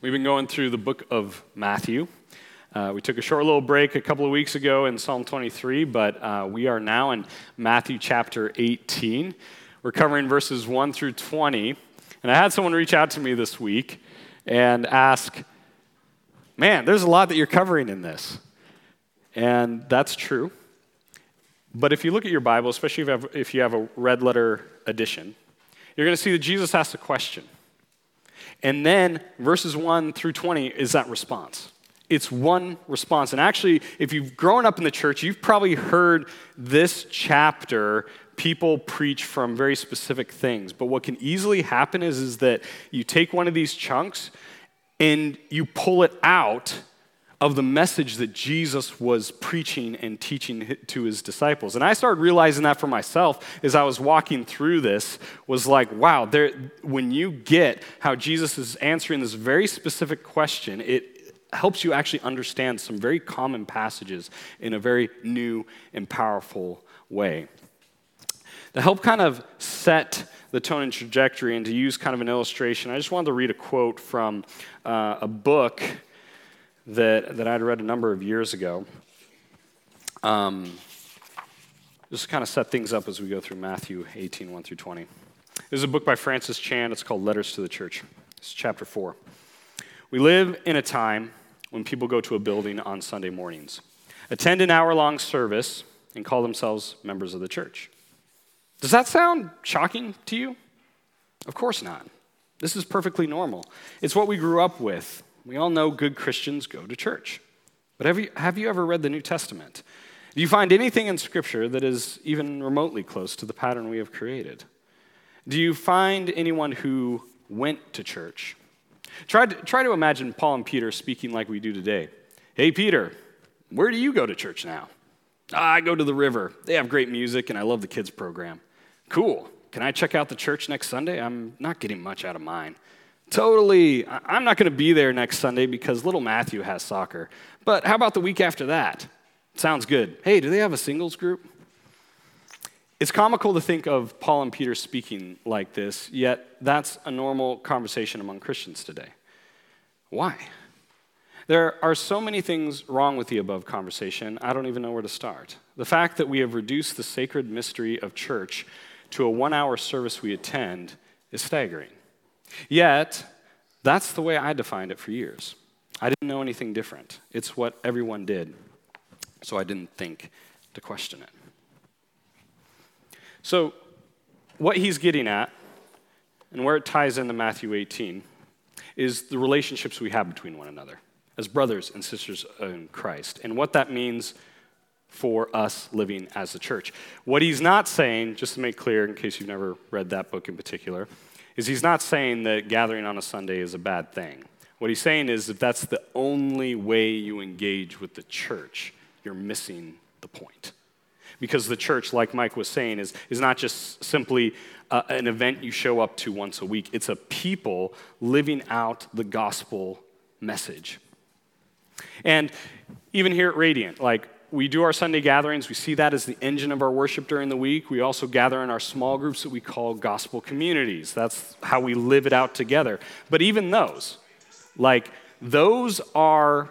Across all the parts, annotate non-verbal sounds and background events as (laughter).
We've been going through the book of Matthew. Uh, we took a short little break a couple of weeks ago in Psalm 23, but uh, we are now in Matthew chapter 18. We're covering verses 1 through 20. And I had someone reach out to me this week and ask, Man, there's a lot that you're covering in this. And that's true. But if you look at your Bible, especially if you have, if you have a red letter edition, you're going to see that Jesus asked a question. And then verses 1 through 20 is that response. It's one response. And actually, if you've grown up in the church, you've probably heard this chapter people preach from very specific things. But what can easily happen is, is that you take one of these chunks and you pull it out of the message that Jesus was preaching and teaching to his disciples. And I started realizing that for myself as I was walking through this was like, wow, there, when you get how Jesus is answering this very specific question, it helps you actually understand some very common passages in a very new and powerful way. To help kind of set the tone and trajectory and to use kind of an illustration, I just wanted to read a quote from uh, a book that, that I'd read a number of years ago. Um, just kind of set things up as we go through Matthew 18, 1 through 20. There's a book by Francis Chan. It's called Letters to the Church. It's chapter 4. We live in a time when people go to a building on Sunday mornings, attend an hour long service, and call themselves members of the church. Does that sound shocking to you? Of course not. This is perfectly normal. It's what we grew up with. We all know good Christians go to church. But have you, have you ever read the New Testament? Do you find anything in Scripture that is even remotely close to the pattern we have created? Do you find anyone who went to church? Try to, try to imagine Paul and Peter speaking like we do today. Hey, Peter, where do you go to church now? Ah, I go to the river. They have great music, and I love the kids' program. Cool. Can I check out the church next Sunday? I'm not getting much out of mine. Totally. I'm not going to be there next Sunday because little Matthew has soccer. But how about the week after that? Sounds good. Hey, do they have a singles group? It's comical to think of Paul and Peter speaking like this, yet that's a normal conversation among Christians today. Why? There are so many things wrong with the above conversation, I don't even know where to start. The fact that we have reduced the sacred mystery of church to a one hour service we attend is staggering. Yet, that's the way I defined it for years. I didn't know anything different. It's what everyone did, so I didn't think to question it. So, what he's getting at, and where it ties into Matthew 18, is the relationships we have between one another as brothers and sisters in Christ, and what that means for us living as a church. What he's not saying, just to make clear, in case you've never read that book in particular, is he's not saying that gathering on a Sunday is a bad thing. What he's saying is if that's the only way you engage with the church, you're missing the point. Because the church, like Mike was saying, is, is not just simply uh, an event you show up to once a week, it's a people living out the gospel message. And even here at Radiant, like we do our Sunday gatherings. We see that as the engine of our worship during the week. We also gather in our small groups that we call gospel communities. That's how we live it out together. But even those, like, those are,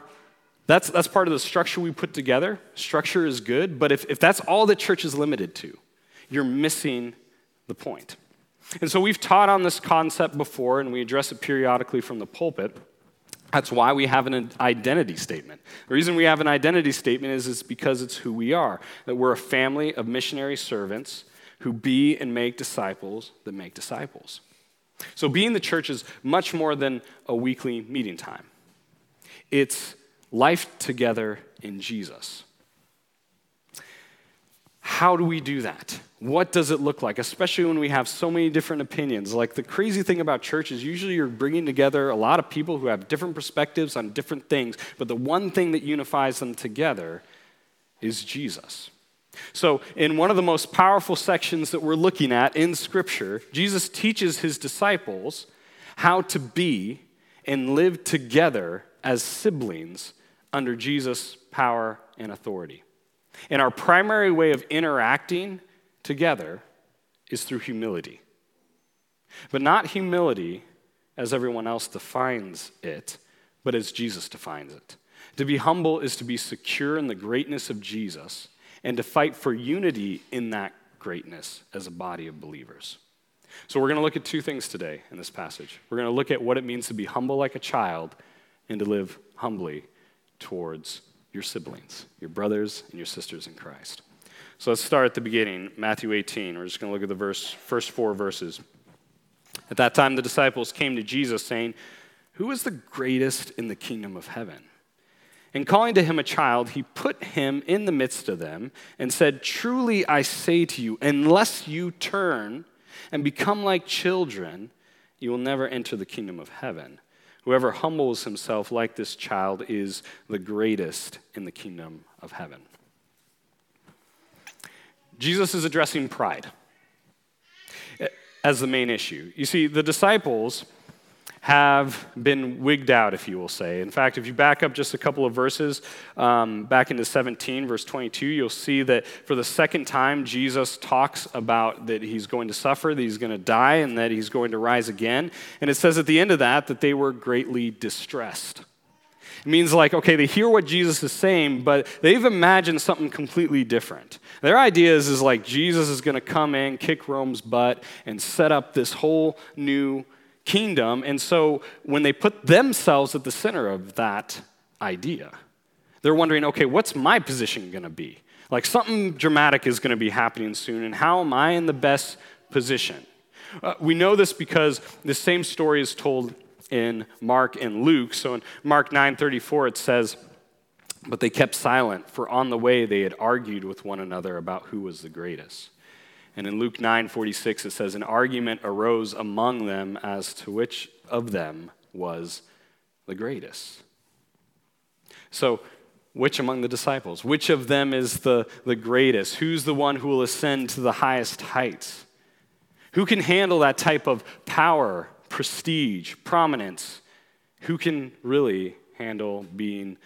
that's, that's part of the structure we put together. Structure is good, but if, if that's all that church is limited to, you're missing the point. And so we've taught on this concept before, and we address it periodically from the pulpit. That's why we have an identity statement. The reason we have an identity statement is, is because it's who we are. That we're a family of missionary servants who be and make disciples that make disciples. So being the church is much more than a weekly meeting time. It's life together in Jesus. How do we do that? What does it look like, especially when we have so many different opinions? Like the crazy thing about church is usually you're bringing together a lot of people who have different perspectives on different things, but the one thing that unifies them together is Jesus. So, in one of the most powerful sections that we're looking at in Scripture, Jesus teaches his disciples how to be and live together as siblings under Jesus' power and authority. And our primary way of interacting together is through humility. But not humility as everyone else defines it, but as Jesus defines it. To be humble is to be secure in the greatness of Jesus and to fight for unity in that greatness as a body of believers. So, we're going to look at two things today in this passage. We're going to look at what it means to be humble like a child and to live humbly towards your siblings, your brothers and your sisters in Christ. So, let's start at the beginning, Matthew 18. We're just going to look at the verse, first four verses. At that time, the disciples came to Jesus saying, Who is the greatest in the kingdom of heaven? And calling to him a child, he put him in the midst of them and said, Truly I say to you, unless you turn and become like children, you will never enter the kingdom of heaven. Whoever humbles himself like this child is the greatest in the kingdom of heaven. Jesus is addressing pride as the main issue. You see, the disciples have been wigged out, if you will say. In fact, if you back up just a couple of verses, um, back into 17, verse 22, you'll see that for the second time, Jesus talks about that he's going to suffer, that he's going to die, and that he's going to rise again. And it says at the end of that that they were greatly distressed. It means like, okay, they hear what Jesus is saying, but they've imagined something completely different. Their idea is, is like Jesus is going to come in, kick Rome's butt, and set up this whole new kingdom. And so when they put themselves at the center of that idea, they're wondering, okay, what's my position going to be? Like something dramatic is going to be happening soon, and how am I in the best position? Uh, we know this because the same story is told in Mark and Luke. So in Mark 9:34 it says, "But they kept silent, for on the way they had argued with one another about who was the greatest." And in Luke 9 46, it says, An argument arose among them as to which of them was the greatest. So, which among the disciples? Which of them is the, the greatest? Who's the one who will ascend to the highest heights? Who can handle that type of power, prestige, prominence? Who can really handle being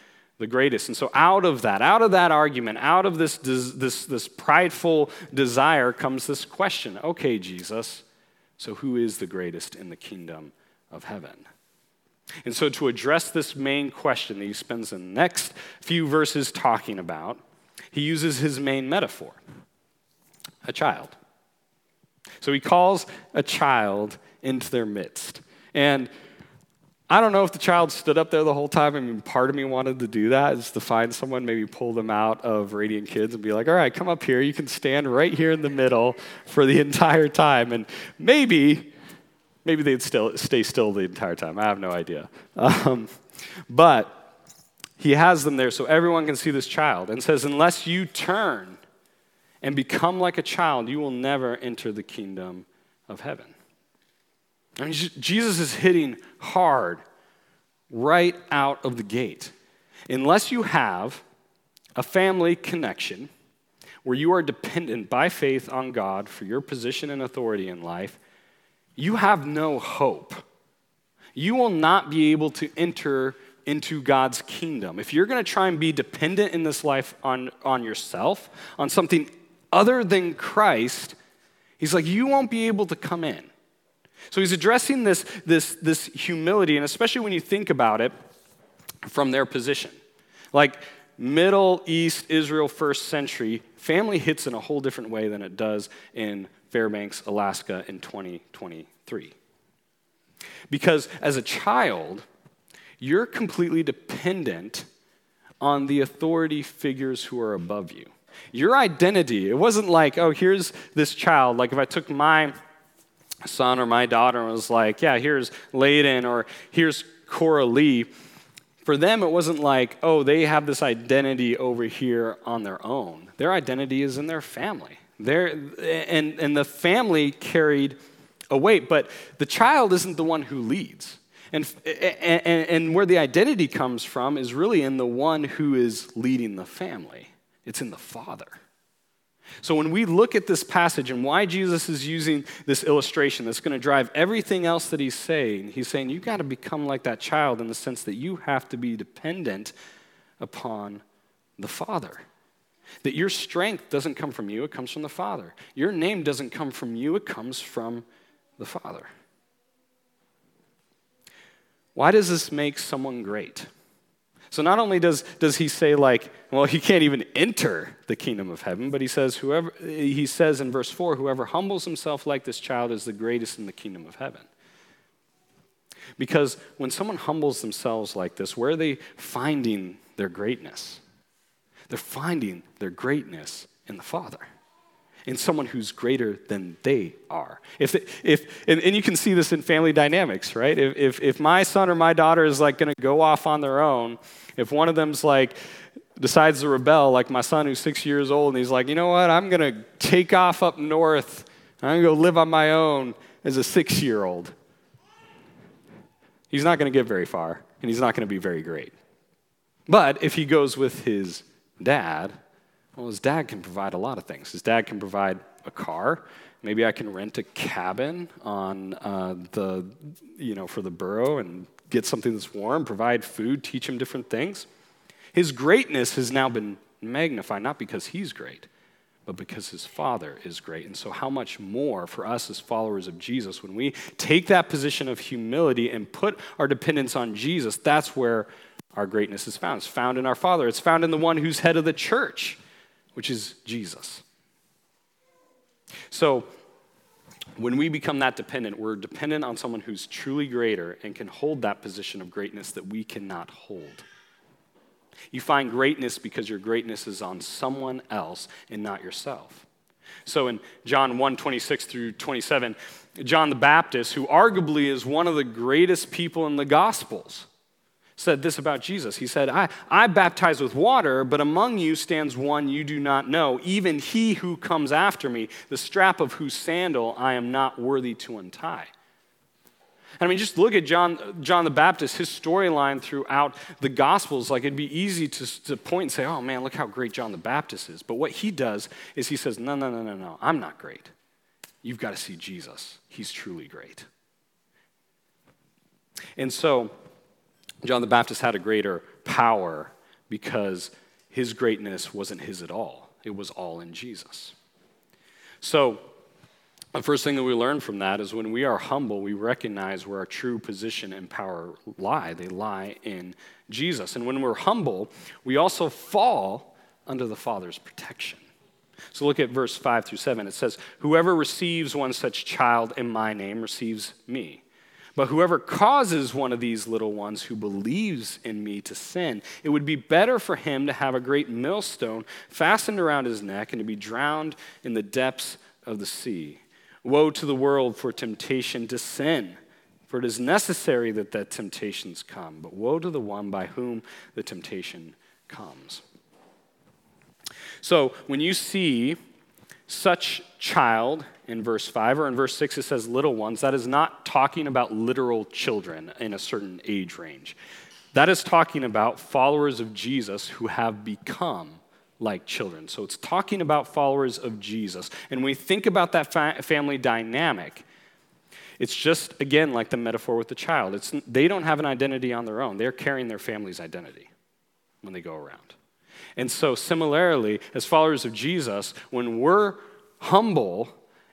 the greatest. And so, out of that, out of that argument, out of this, this, this prideful desire comes this question okay, Jesus, so who is the greatest in the kingdom of heaven? And so, to address this main question that he spends the next few verses talking about, he uses his main metaphor a child. So, he calls a child into their midst. And I don't know if the child stood up there the whole time. I mean, part of me wanted to do that, is to find someone, maybe pull them out of Radiant Kids and be like, all right, come up here. You can stand right here in the middle for the entire time. And maybe, maybe they'd still stay still the entire time. I have no idea. Um, but he has them there so everyone can see this child and says, unless you turn and become like a child, you will never enter the kingdom of heaven. I mean, Jesus is hitting hard right out of the gate. Unless you have a family connection where you are dependent by faith on God for your position and authority in life, you have no hope. You will not be able to enter into God's kingdom. If you're going to try and be dependent in this life on, on yourself, on something other than Christ, he's like, you won't be able to come in. So he's addressing this, this, this humility, and especially when you think about it from their position. Like Middle East Israel, first century, family hits in a whole different way than it does in Fairbanks, Alaska in 2023. Because as a child, you're completely dependent on the authority figures who are above you. Your identity, it wasn't like, oh, here's this child. Like if I took my son or my daughter was like, yeah, here's Layden or here's Cora Lee, for them it wasn't like, oh, they have this identity over here on their own. Their identity is in their family. They're, and, and the family carried a weight, but the child isn't the one who leads. And, and, and where the identity comes from is really in the one who is leading the family, it's in the father. So when we look at this passage and why Jesus is using this illustration that's going to drive everything else that he's saying, he's saying you've got to become like that child in the sense that you have to be dependent upon the Father. That your strength doesn't come from you, it comes from the Father. Your name doesn't come from you, it comes from the Father. why does this make someone great? So not only does, does he say like, well, he can't even enter the kingdom of heaven, but he says whoever he says in verse 4, whoever humbles himself like this child is the greatest in the kingdom of heaven. Because when someone humbles themselves like this, where are they finding their greatness? They're finding their greatness in the Father in someone who's greater than they are. If, if, and, and you can see this in family dynamics, right? If, if, if my son or my daughter is like going to go off on their own, if one of them's like, decides to rebel, like my son who's six years old, and he's like, you know what, I'm going to take off up north, I'm going to go live on my own as a six year old. He's not going to get very far, and he's not going to be very great. But if he goes with his dad, well, his dad can provide a lot of things. His dad can provide a car. Maybe I can rent a cabin on uh, the, you know, for the burrow and get something that's warm, provide food, teach him different things. His greatness has now been magnified, not because he's great, but because his father is great. And so, how much more for us as followers of Jesus, when we take that position of humility and put our dependence on Jesus, that's where our greatness is found. It's found in our Father, it's found in the one who's head of the church which is Jesus. So, when we become that dependent, we're dependent on someone who's truly greater and can hold that position of greatness that we cannot hold. You find greatness because your greatness is on someone else and not yourself. So in John 1 26 through 27, John the Baptist, who arguably is one of the greatest people in the Gospels, said this about Jesus. He said, I, I baptize with water, but among you stands one you do not know, even he who comes after me, the strap of whose sandal I am not worthy to untie. I mean, just look at John, John the Baptist, his storyline throughout the Gospels. Like, it'd be easy to, to point and say, oh man, look how great John the Baptist is. But what he does is he says, no, no, no, no, no, I'm not great. You've got to see Jesus. He's truly great. And so, John the Baptist had a greater power because his greatness wasn't his at all, it was all in Jesus. So, the first thing that we learn from that is when we are humble, we recognize where our true position and power lie. They lie in Jesus. And when we're humble, we also fall under the Father's protection. So look at verse 5 through 7. It says, Whoever receives one such child in my name receives me. But whoever causes one of these little ones who believes in me to sin, it would be better for him to have a great millstone fastened around his neck and to be drowned in the depths of the sea. Woe to the world for temptation to sin, for it is necessary that that temptations come, but woe to the one by whom the temptation comes. So when you see such child in verse 5, or in verse 6, it says little ones. That is not talking about literal children in a certain age range. That is talking about followers of Jesus who have become like children. So it's talking about followers of Jesus. And when we think about that fa- family dynamic, it's just, again, like the metaphor with the child. It's, they don't have an identity on their own, they're carrying their family's identity when they go around. And so, similarly, as followers of Jesus, when we're humble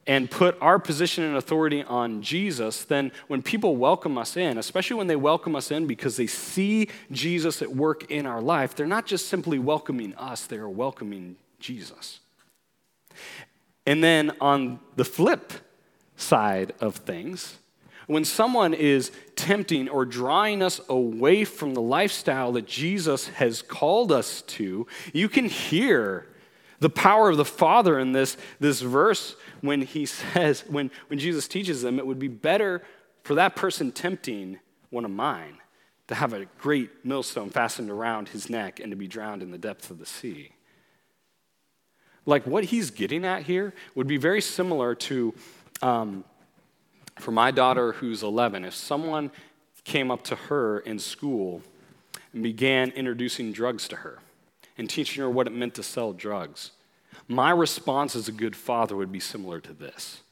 and put our position and authority on Jesus, then when people welcome us in, especially when they welcome us in because they see Jesus at work in our life, they're not just simply welcoming us, they are welcoming Jesus. And then on the flip side of things, when someone is tempting or drawing us away from the lifestyle that Jesus has called us to, you can hear the power of the Father in this, this verse when he (laughs) says, when, when Jesus teaches them, it would be better for that person tempting one of mine to have a great millstone fastened around his neck and to be drowned in the depths of the sea. Like what he's getting at here would be very similar to, um, for my daughter who's 11, if someone came up to her in school and began introducing drugs to her and teaching her what it meant to sell drugs. My response as a good father would be similar to this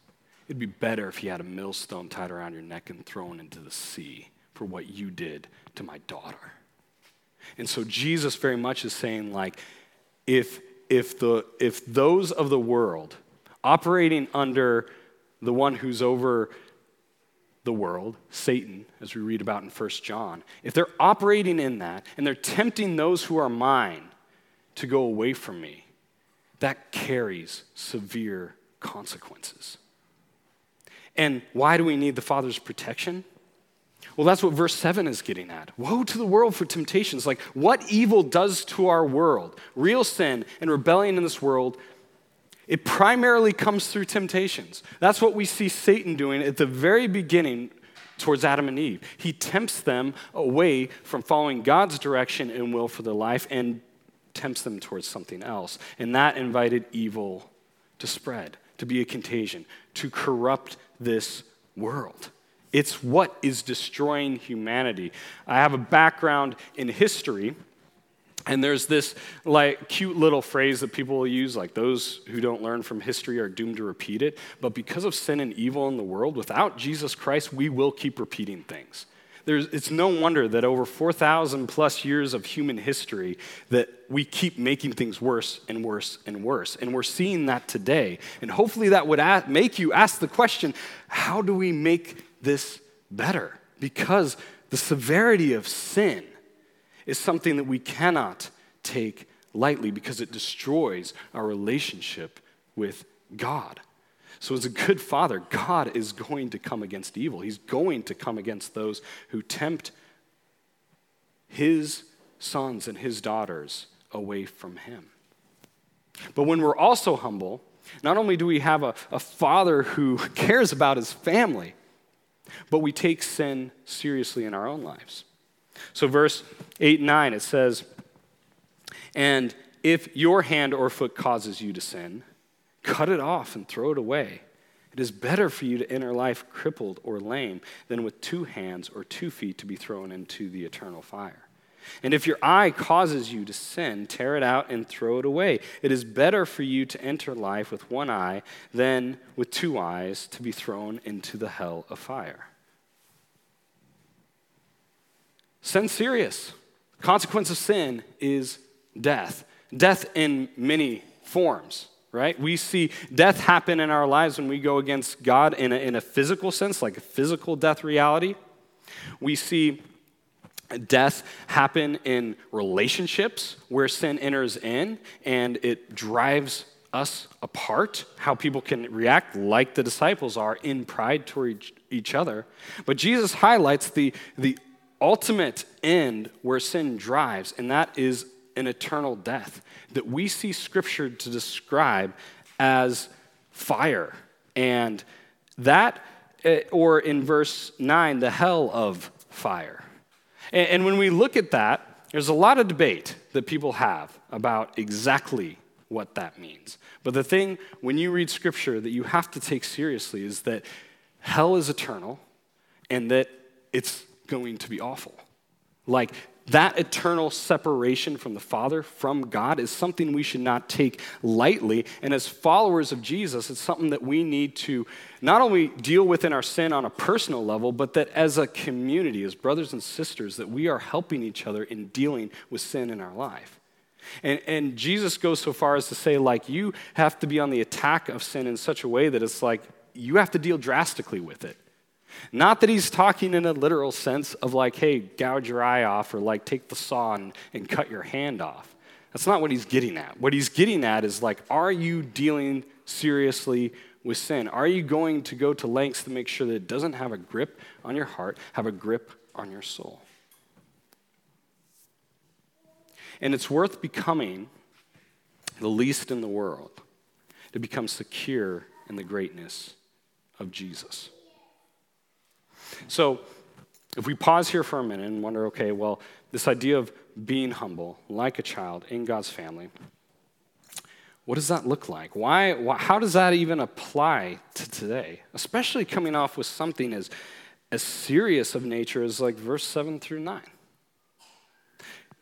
It'd be better if you had a millstone tied around your neck and thrown into the sea for what you did to my daughter. And so Jesus very much is saying, like, if, if, the, if those of the world operating under the one who's over the world, Satan, as we read about in 1 John, if they're operating in that and they're tempting those who are mine to go away from me, that carries severe consequences. And why do we need the Father's protection? Well, that's what verse 7 is getting at. Woe to the world for temptations. Like, what evil does to our world, real sin and rebellion in this world, it primarily comes through temptations. That's what we see Satan doing at the very beginning towards Adam and Eve. He tempts them away from following God's direction and will for their life and tempts them towards something else. And that invited evil to spread, to be a contagion, to corrupt this world. It's what is destroying humanity. I have a background in history. And there's this like cute little phrase that people will use, like those who don't learn from history are doomed to repeat it. But because of sin and evil in the world, without Jesus Christ, we will keep repeating things. There's, it's no wonder that over 4,000 plus years of human history that we keep making things worse and worse and worse. And we're seeing that today. And hopefully that would make you ask the question, how do we make this better? Because the severity of sin is something that we cannot take lightly because it destroys our relationship with God. So, as a good father, God is going to come against evil. He's going to come against those who tempt his sons and his daughters away from him. But when we're also humble, not only do we have a, a father who (laughs) cares about his family, but we take sin seriously in our own lives. So, verse 8 and 9, it says, And if your hand or foot causes you to sin, cut it off and throw it away. It is better for you to enter life crippled or lame than with two hands or two feet to be thrown into the eternal fire. And if your eye causes you to sin, tear it out and throw it away. It is better for you to enter life with one eye than with two eyes to be thrown into the hell of fire. Sin serious. Consequence of sin is death. Death in many forms, right? We see death happen in our lives when we go against God in a, in a physical sense, like a physical death reality. We see death happen in relationships where sin enters in and it drives us apart, how people can react like the disciples are in pride toward each other. But Jesus highlights the, the ultimate end where sin drives, and that is an eternal death that we see scripture to describe as fire. And that, eh, or in verse 9, the hell of fire. And when we look at that, there's a lot of debate that people have about exactly what that means. But the thing, when you read scripture, that you have to take seriously is that hell is eternal and that it's going to be awful. Like that eternal separation from the Father, from God, is something we should not take lightly. And as followers of Jesus, it's something that we need to not only deal with in our sin on a personal level, but that as a community, as brothers and sisters, that we are helping each other in dealing with sin in our life. And, and Jesus goes so far as to say, like, you have to be on the attack of sin in such a way that it's like you have to deal drastically with it. Not that he's talking in a literal sense of like, hey, gouge your eye off or like take the saw and, and cut your hand off. That's not what he's getting at. What he's getting at is like, are you dealing seriously with sin? Are you going to go to lengths to make sure that it doesn't have a grip on your heart, have a grip on your soul? And it's worth becoming the least in the world to become secure in the greatness of Jesus. So, if we pause here for a minute and wonder, okay, well, this idea of being humble, like a child in God's family, what does that look like? Why, why, how does that even apply to today? Especially coming off with something as, as serious of nature as like verse 7 through 9.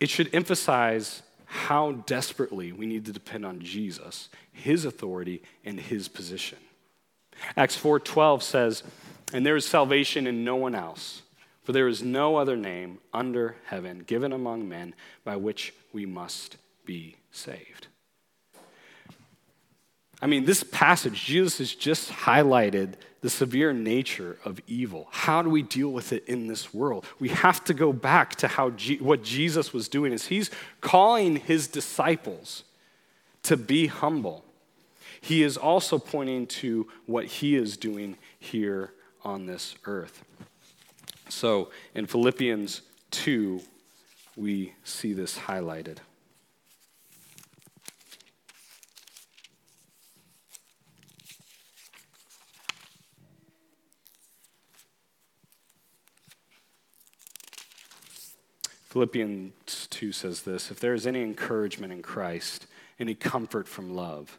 It should emphasize how desperately we need to depend on Jesus, his authority, and his position. Acts 4:12 says, and there is salvation in no one else, for there is no other name under heaven given among men by which we must be saved. I mean, this passage, Jesus has just highlighted the severe nature of evil. How do we deal with it in this world? We have to go back to how G- what Jesus was doing is he's calling his disciples to be humble. He is also pointing to what he is doing here on this earth. So, in Philippians 2, we see this highlighted. Philippians 2 says this If there is any encouragement in Christ, any comfort from love,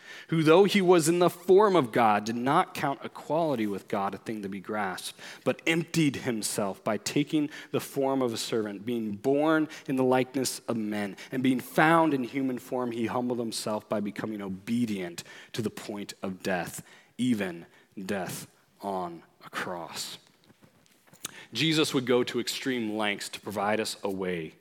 who, though he was in the form of God, did not count equality with God a thing to be grasped, but emptied himself by taking the form of a servant, being born in the likeness of men, and being found in human form, he humbled himself by becoming obedient to the point of death, even death on a cross. Jesus would go to extreme lengths to provide us a way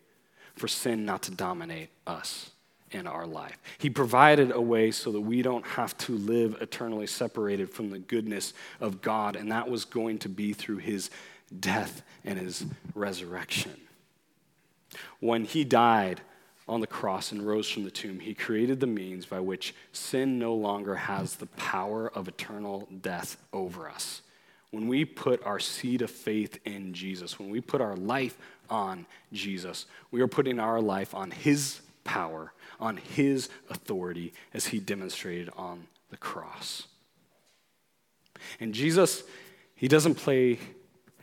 for sin not to dominate us in our life. He provided a way so that we don't have to live eternally separated from the goodness of God, and that was going to be through his death and his resurrection. When he died on the cross and rose from the tomb, he created the means by which sin no longer has the power of eternal death over us when we put our seed of faith in Jesus, when we put our life on Jesus, we are putting our life on His power, on His authority, as He demonstrated on the cross. And Jesus, He doesn't play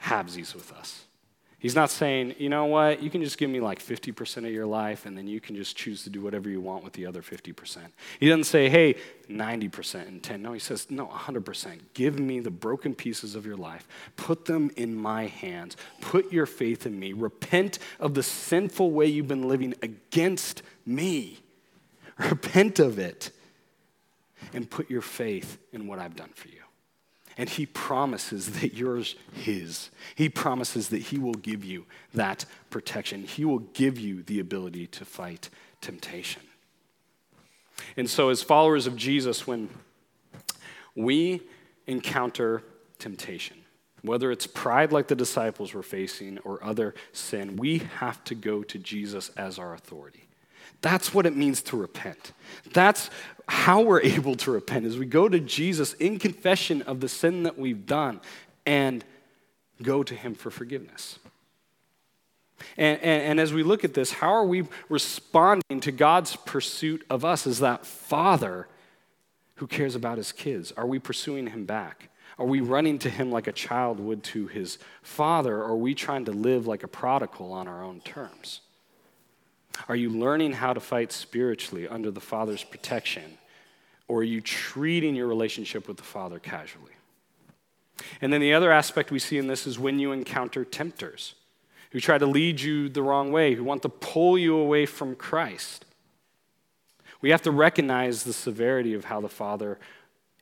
halvesies with us. He's not saying, you know what, you can just give me like 50% of your life and then you can just choose to do whatever you want with the other 50%. He doesn't say, hey, 90% and 10. No, he says, no, 100%. Give me the broken pieces of your life. Put them in my hands. Put your faith in me. Repent of the sinful way you've been living against me. (laughs) Repent of it and put your faith in what I've done for you. And he promises that you're his. He promises that he will give you that protection. He will give you the ability to fight temptation. And so, as followers of Jesus, when we encounter temptation, whether it's pride like the disciples were facing or other sin, we have to go to Jesus as our authority. That's what it means to repent. That's how we're (laughs) able to repent is we go to Jesus in confession of the sin that we've done and go to him for forgiveness. And, and, and, as we look at this, how are we responding to God's pursuit of us as that father who cares about his kids? Are we pursuing him back? Are we running to him like a child would to his father? Or are we trying to live like a prodigal on our own terms? Are you learning how to fight spiritually under the Father's protection? Or are you treating your relationship with the Father casually? And then the other aspect we see in this is when you encounter tempters who try to lead you the wrong way, who want to pull you away from Christ. We have to recognize the severity of how the Father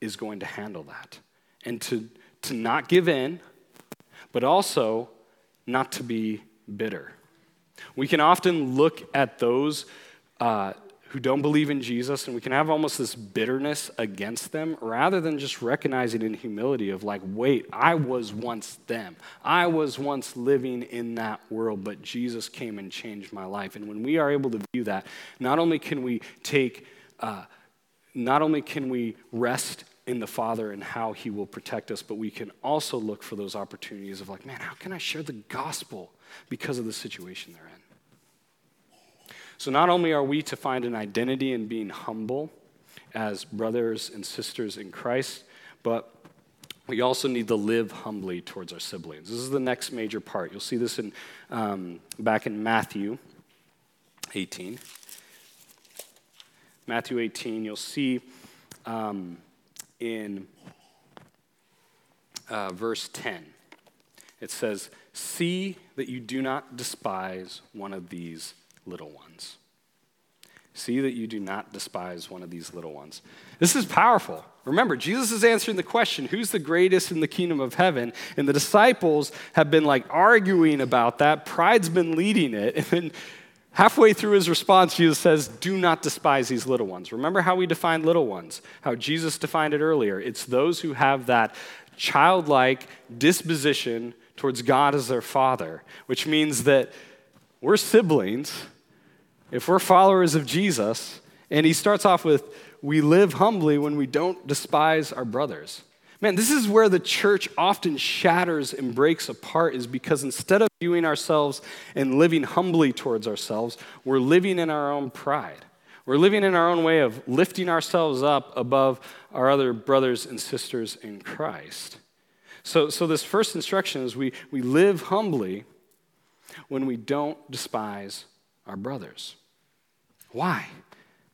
is going to handle that and to, to not give in, but also not to be bitter. We can often look at those uh, who don't believe in Jesus and we can have almost this bitterness against them rather than just recognizing in humility of like, wait, I was once them. I was once living in that world, but Jesus came and changed my life. And when we are able to view that, not only can we take, uh, not only can we rest in the Father and how He will protect us, but we can also look for those opportunities of like, man, how can I share the gospel because of the situation they're in? So, not only are we to find an identity in being humble as brothers and sisters in Christ, but we also need to live humbly towards our siblings. This is the next major part. You'll see this in, um, back in Matthew 18. Matthew 18, you'll see um, in uh, verse 10. It says, See that you do not despise one of these little ones. See that you do not despise one of these little ones. This is powerful. Remember, Jesus is answering the question who's the greatest in the kingdom of heaven? And the disciples have been like arguing about that. Pride's been leading it. (laughs) And then halfway through his response, Jesus says, Do not despise these little ones. Remember how we defined little ones, how Jesus defined it earlier. It's those who have that childlike disposition towards God as their father, which means that we're siblings if we're followers of Jesus, and he starts off with, we live humbly when we don't despise our brothers. Man, this is where the church often shatters and breaks apart, is because instead of viewing ourselves and living humbly towards ourselves, we're living in our own pride. We're living in our own way of lifting ourselves up above our other brothers and sisters in Christ. So, so this first instruction is we, we live humbly when we don't despise our brothers. Why?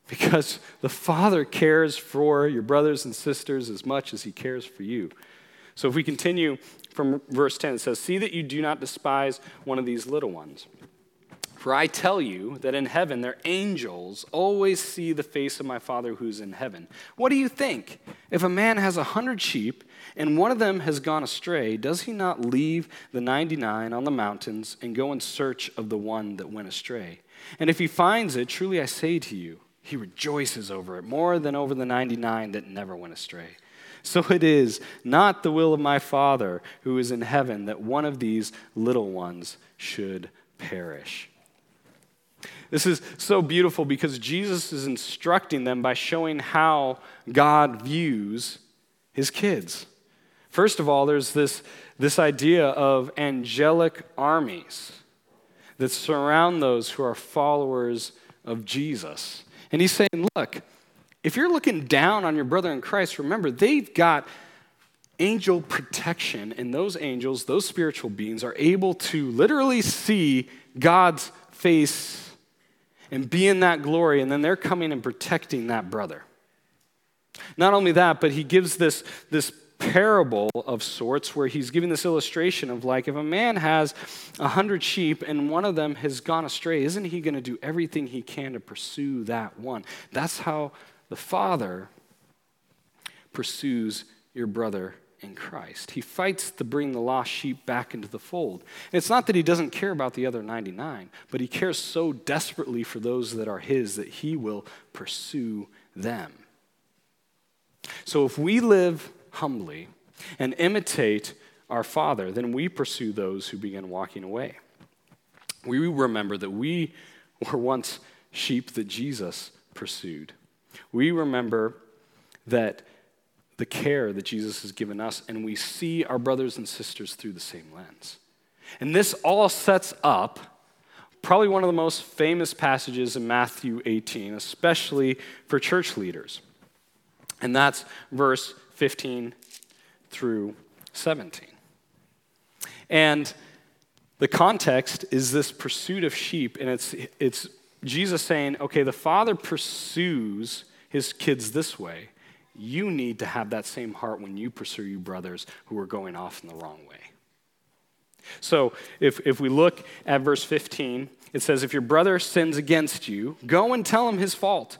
Because the Father cares for your brothers and sisters as much as He cares for you. So if we continue from verse 10, it says, See that you do not despise one of these little ones. For I tell you that in heaven their angels always see the face of my Father who's in heaven. What do you think? If a man has a hundred sheep and one of them has gone astray, does he not leave the 99 on the mountains and go in search of the one that went astray? And if he finds it, truly I say to you, he rejoices over it more than over the 99 that never went astray. So it is not the will of my Father who is in heaven that one of these little ones should perish. This is so beautiful because Jesus is instructing them by showing how God views his kids. First of all, there's this, this idea of angelic armies that surround those who are followers of Jesus. And he's saying, look, if you're looking down on your brother in Christ, remember, they've got angel protection, and those angels, those spiritual beings, are able to literally see God's face and be in that glory, and then they're coming and protecting that brother. Not only that, but he gives this, this parable of sorts where he's giving this illustration of like if a man has a hundred sheep and one of them has gone astray isn't he going to do everything he can to pursue that one that's how the father pursues your brother in Christ. He fights to bring the lost sheep back into the fold. And it's not that he doesn't care about the other 99, but he cares so desperately for those that are his that he will pursue them. So if we live humbly and imitate our Father, then we pursue those who begin walking away. We remember that we were once sheep that Jesus pursued. We remember that the care that Jesus has given us, and we see our brothers and sisters through the same lens. And this all sets up probably one of the most famous passages in Matthew 18, especially for church leaders. And that's verse 15 through 17. And the context is this pursuit of sheep, and it's, it's Jesus saying, okay, the Father pursues his kids this way. You need to have that same heart when you pursue your brothers who are going off in the wrong way. So if, if we look at verse 15, it says, If your brother sins against you, go and tell him his fault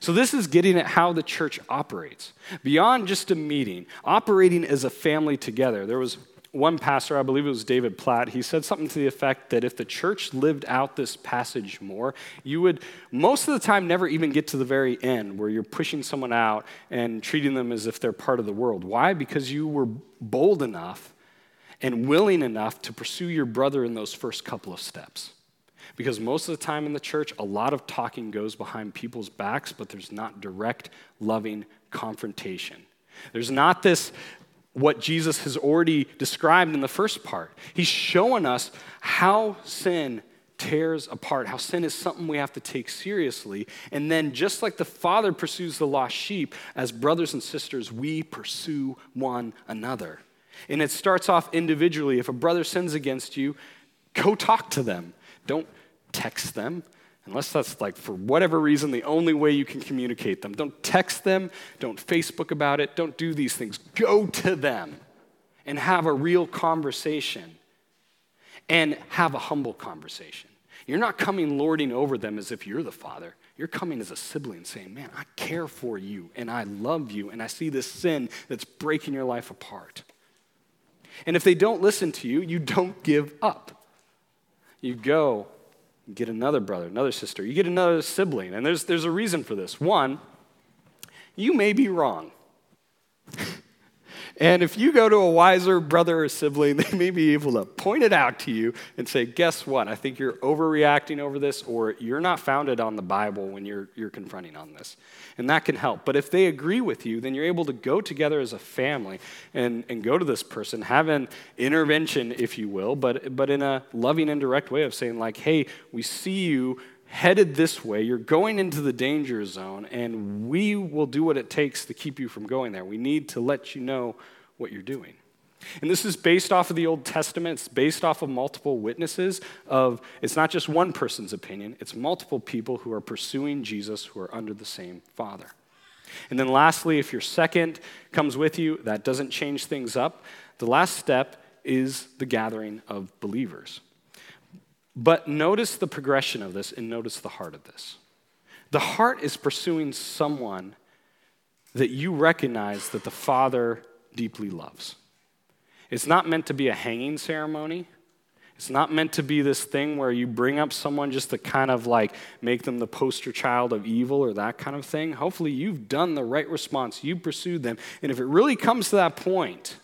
So, this is getting at how the church operates. Beyond just a meeting, operating as a family together. There was one pastor, I believe it was David Platt, he said something to the effect that if the church lived out this passage more, you would most of the time never even get to the very end where you're pushing someone out and treating them as if they're part of the world. Why? Because you were bold enough and willing enough to pursue your brother in those first couple of steps. Because most of the time in the church, a lot of talking goes behind people's backs, but there's not direct, loving confrontation. There's not this what Jesus has already described in the first part. He's showing us how sin tears apart, how sin is something we have to take seriously. And then, just like the Father pursues the lost sheep, as brothers and sisters, we pursue one another. And it starts off individually. If a brother sins against you, go talk to them. Don't text them, unless that's like for whatever reason the only way you can communicate them. Don't text them, don't Facebook about it, don't do these things. Go to them and have a real conversation and have a humble conversation. You're not coming lording over them as if you're the father. You're coming as a sibling saying, Man, I care for you and I love you and I see this sin that's breaking your life apart. And if they don't listen to you, you don't give up. You go get another brother, another sister, you get another sibling. And there's, there's a reason for this. One, you may be wrong. And if you go to a wiser brother or sibling, (laughs) they may be able to point it out to you and say, Guess what? I think you're overreacting over this, or you're not founded on the Bible when you're, you're confronting on this. And that can help. But if they agree with you, then you're able to go together as a family and, and go to this person, have an intervention, if you will, but, but in a loving and direct way of saying, like, hey, we see you headed this way. You're going into the danger zone, and we will do what it takes to keep you from going there. We need to let you know what you're doing. And this is based off of the Old Testament. It's based off of multiple witnesses of it's not just one person's opinion, it's multiple people who are pursuing Jesus who are under the same Father. And then lastly, if your second comes with you, that doesn't change things up. The last step is the gathering of believers. But notice the progression of this and notice the heart of this. The heart is pursuing someone that you recognize that the Father deeply loves. It's not meant to be a hanging ceremony. It's not meant to be this thing where you bring up someone just to kind of like make them the poster child of evil or that kind of thing. Hopefully, you've done the right response. You pursued them. And if it really comes to that point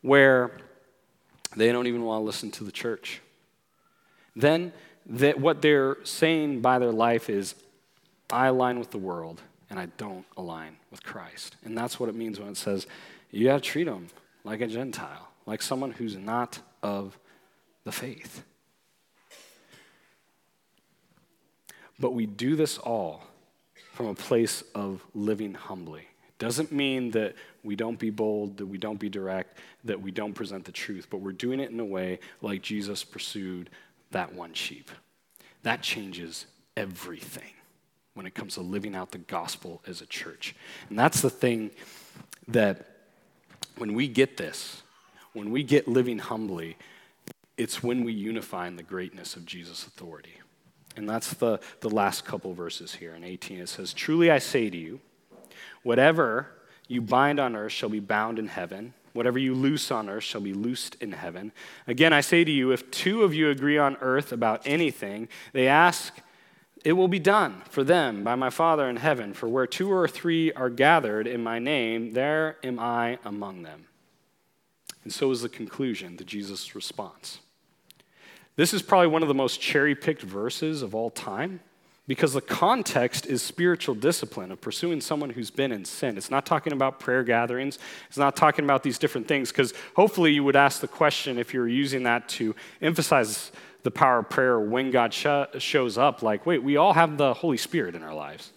where they don't even want to listen to the church, then that what they're saying by their life is, I align with the world and I don't align with Christ. And that's what it means when it says you got to treat them like a Gentile, like someone who's not of the faith. But we do this all from a place of living humbly. It doesn't mean that we don't be bold, that we don't be direct, that we don't present the truth, but we're doing it in a way like Jesus pursued that one sheep. That changes everything when it comes to living out the gospel as a church. And that's the thing that when we get this, when we get living humbly, it's when we unify in the greatness of Jesus' authority. And that's the, the last couple verses here in 18. It says, Truly I say to you, whatever you bind on earth shall be bound in heaven Whatever you loose on earth shall be loosed in heaven. Again, I say to you, if two of you agree on earth about anything, they ask, it will be done for them by my Father in heaven. For where two or three are gathered in my name, there am I among them. And so is the conclusion to Jesus' response. This is probably one of the most cherry picked verses of all time because the context is spiritual discipline of pursuing someone who's been in sin. It's not talking about prayer gatherings, it's not talking about these different things, because hopefully you would ask the question if you're using that to emphasize the power of prayer when God sh- shows up, like, wait, we all have the Holy Spirit in our lives.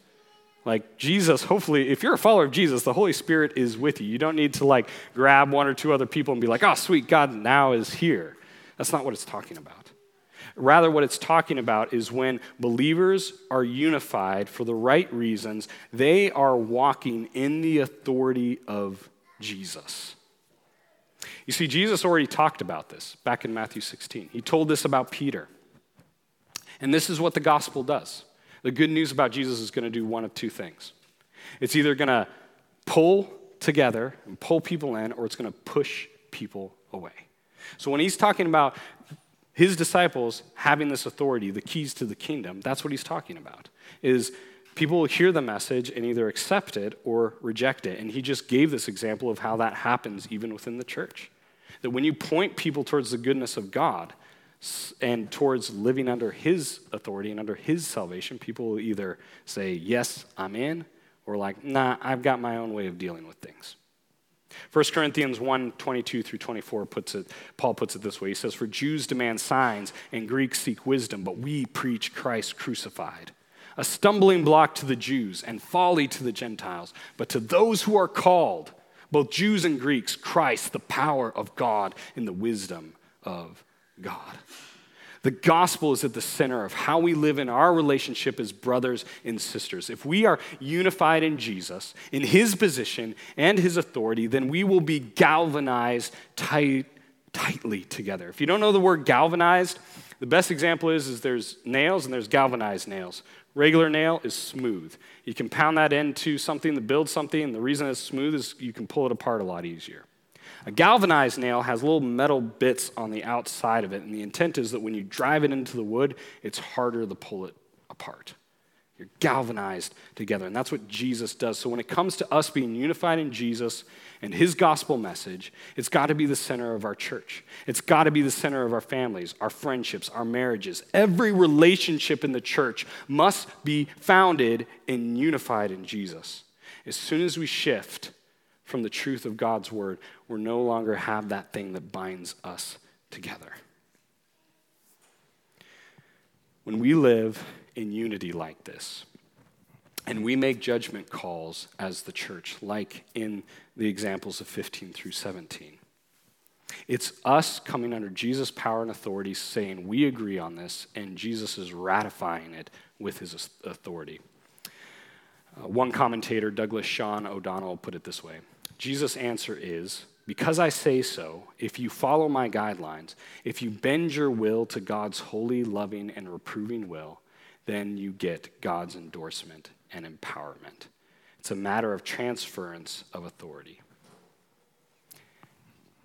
Like Jesus, hopefully, if you're a follower of Jesus, the Holy Spirit is with you. You don't need to like grab one or two other people and be like, oh, sweet, God now is here. That's not what it's talking about. Rather, what it's talking about is when believers are unified for the right reasons, they are walking in the authority of Jesus. You see, Jesus already talked about this back in Matthew 16. He told this about Peter. And this is what the gospel does. The good news about Jesus is going to do one of two things it's either going to pull together and pull people in, or it's going to push people away. So when he's talking about his disciples having this authority, the keys to the kingdom, that's what he's talking about. Is people will hear the message and either accept it or reject it. And he just gave this example of how that happens even within the church. That when you point people towards the goodness of God and towards living under his authority and under his salvation, people will either say, Yes, I'm in, or like, Nah, I've got my own way of dealing with things. 1 Corinthians 1 22 through 24 puts it, Paul puts it this way. He says, For Jews demand signs and Greeks seek wisdom, but we preach Christ crucified. A stumbling block to the Jews and folly to the Gentiles, but to those who are called, both Jews and Greeks, Christ, the power of God and the wisdom of God. The gospel is at the center of how we live in our relationship as brothers and sisters. If we are unified in Jesus, in his position and his authority, then we will be galvanized tight, tightly together. If you don't know the word galvanized, the best example is, is there's nails and there's galvanized nails. Regular nail is smooth. You can pound that into something to build something, and the reason it's smooth is you can pull it apart a lot easier. A galvanized nail has little metal bits on the outside of it, and the intent is that when you drive it into the wood, it's harder to pull it apart. You're galvanized together, and that's what Jesus does. So when it comes to us being unified in Jesus and his gospel message, it's got to be the center of our church. It's got to be the center of our families, our friendships, our marriages. Every relationship in the church must be founded and unified in Jesus. As soon as we shift, from the truth of God's word, we no longer have that thing that binds us together. When we live in unity like this, and we make judgment calls as the church, like in the examples of 15 through 17. It's us coming under Jesus' power and authority saying, We agree on this, and Jesus is ratifying it with his authority. Uh, one commentator, Douglas Sean O'Donnell, put it this way Jesus' answer is because I say so, if you follow my guidelines, if you bend your will to God's holy, loving, and reproving will, then you get God's endorsement and empowerment. It's a matter of transference of authority.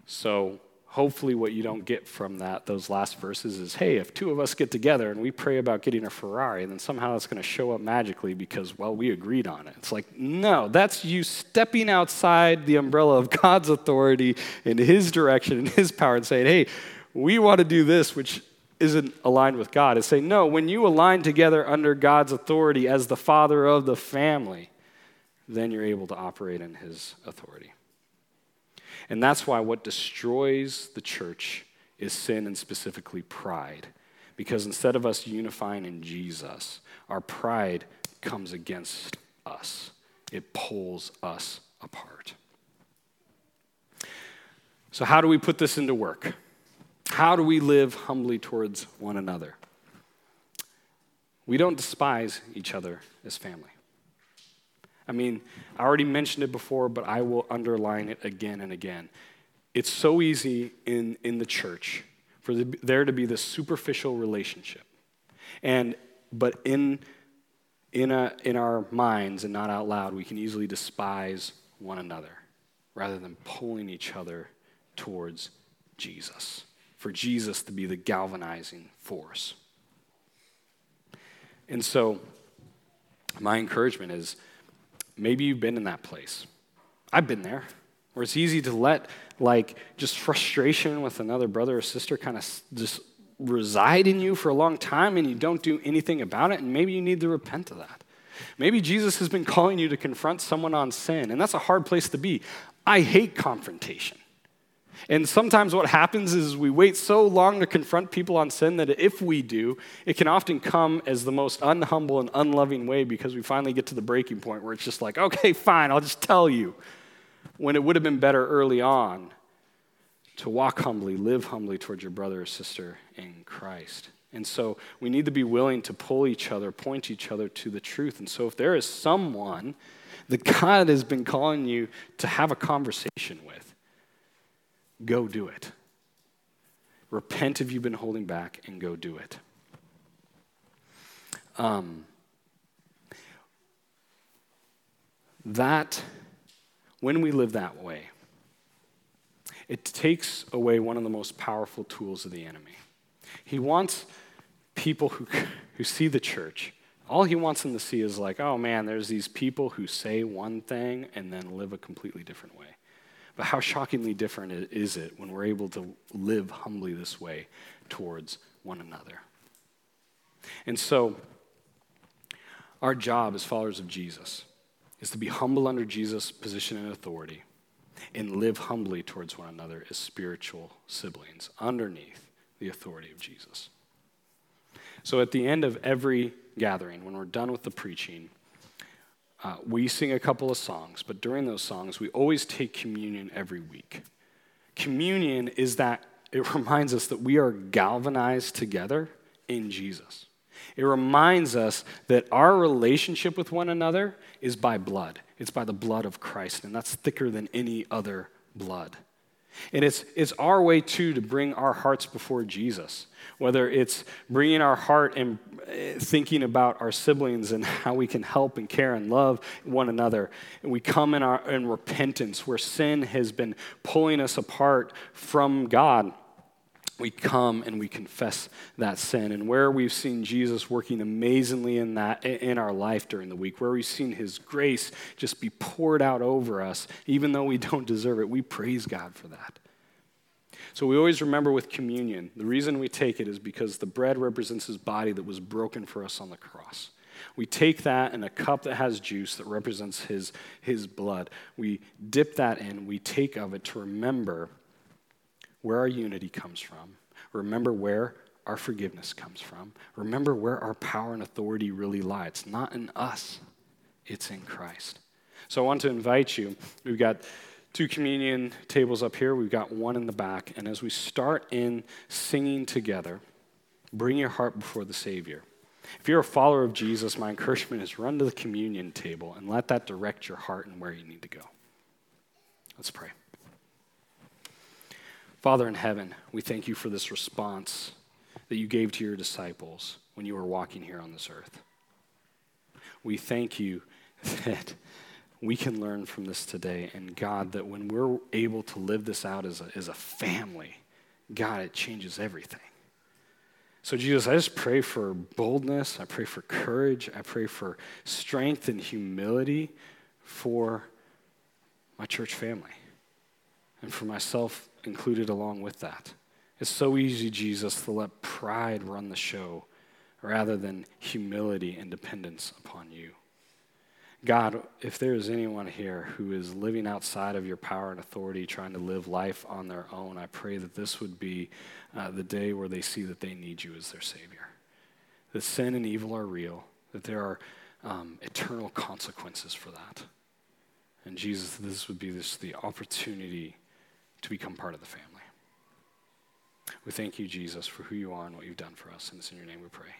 So, hopefully what you don't get from that those last verses is hey if two of us get together and we pray about getting a ferrari then somehow it's going to show up magically because well we agreed on it. It's like no that's you stepping outside the umbrella of god's authority in his direction and his power and saying hey we want to do this which isn't aligned with god. It's saying no when you align together under god's authority as the father of the family then you're able to operate in his authority and that's why what destroys the church is sin and specifically pride. Because instead of us unifying in Jesus, our pride comes against us, it pulls us apart. So, how do we put this into work? How do we live humbly towards one another? We don't despise each other as family. I mean, I already mentioned it before, but I will underline it again and again. It's so easy in, in the church for the, there to be this superficial relationship. And, but in, in, a, in our minds and not out loud, we can easily despise one another rather than pulling each other towards Jesus, for Jesus to be the galvanizing force. And so, my encouragement is Maybe you've been in that place. I've been there, where it's easy to let like just frustration with another brother or sister kind of just reside in you for a long time and you don't do anything about it, and maybe you need to repent of that. Maybe Jesus has been calling you to confront someone on sin, and that's a hard place to be. I hate confrontation. And sometimes what happens is we wait so long to confront people on sin that if we do, it can often come as the most unhumble and unloving way because we finally get to the breaking point where it's just like, okay, fine, I'll just tell you. When it would have been better early on to walk humbly, live humbly towards your brother or sister in Christ. And so we need to be willing to pull each other, point each other to the truth. And so if there is someone that God has been calling you to have a conversation with, Go do it. Repent if you've been holding back and go do it. Um, that, when we live that way, it takes away one of the most powerful tools of the enemy. He wants people who, (laughs) who see the church, all he wants them to see is like, oh man, there's these people who say one thing and then live a completely different way. But how shockingly different is it when we're able to live humbly this way towards one another? And so, our job as followers of Jesus is to be humble under Jesus' position and authority and live humbly towards one another as spiritual siblings underneath the authority of Jesus. So at the end of every gathering, when we're done with the preaching, uh, we sing a couple of songs, but during those songs, we always take communion every week. Communion is that it (laughs) reminds us that we are galvanized together in Jesus. It reminds us that our relationship with one another is by blood. It's by the blood of Christ, and that's thicker than any other blood. And it's, it's our way, too, to bring our hearts before Jesus. Whether it's bringing our heart and eh, thinking about our siblings and how we can help and care and love one another. And we come in, our, in repentance where sin has been pulling us apart from God we come and we confess that sin. And where we've seen jesus working amazingly in that in our life during the week where we've seen his grace just be poured out over us even though we don't deserve it we praise god for that. So we always remember with communion the reason we take it is because the bread represents his body that was broken for us on the cross. We take that in a cup that has juice that represents his, his blood. We dip that in we take of it to remember where our unity comes from. Remember where our forgiveness comes from. Remember where our power and authority really lie. It's not in us, it's in Christ. So I want to invite you. We've got two communion tables up here, we've got one in the back. And as we start in singing together, bring your heart before the Savior. If you're a follower of Jesus, my encouragement is run to the communion table and let that direct your heart and where you need to go. Let's pray. Father in heaven, we thank you for this response that you gave to your disciples when you were walking here on this earth. We thank you (laughs) that we can learn from this today. And God, that when we're able to live this out as a, as a family, God, it changes everything. So, Jesus, I just pray for boldness. I pray for courage. I pray for strength and humility for my church family and for myself included along with that. It's so easy, Jesus, to let pride run the show rather than humility and dependence upon you. God, if there is anyone here who is living outside of your power and authority, trying to live life on their own, I pray that this would be uh, the day where they see that they need you as their Savior. That sin and evil are real, that there are um, eternal consequences for that. And Jesus, this would be this, the opportunity to become part of the family. We thank you, Jesus, for who you are and what you've done for us. And it's in your name we pray.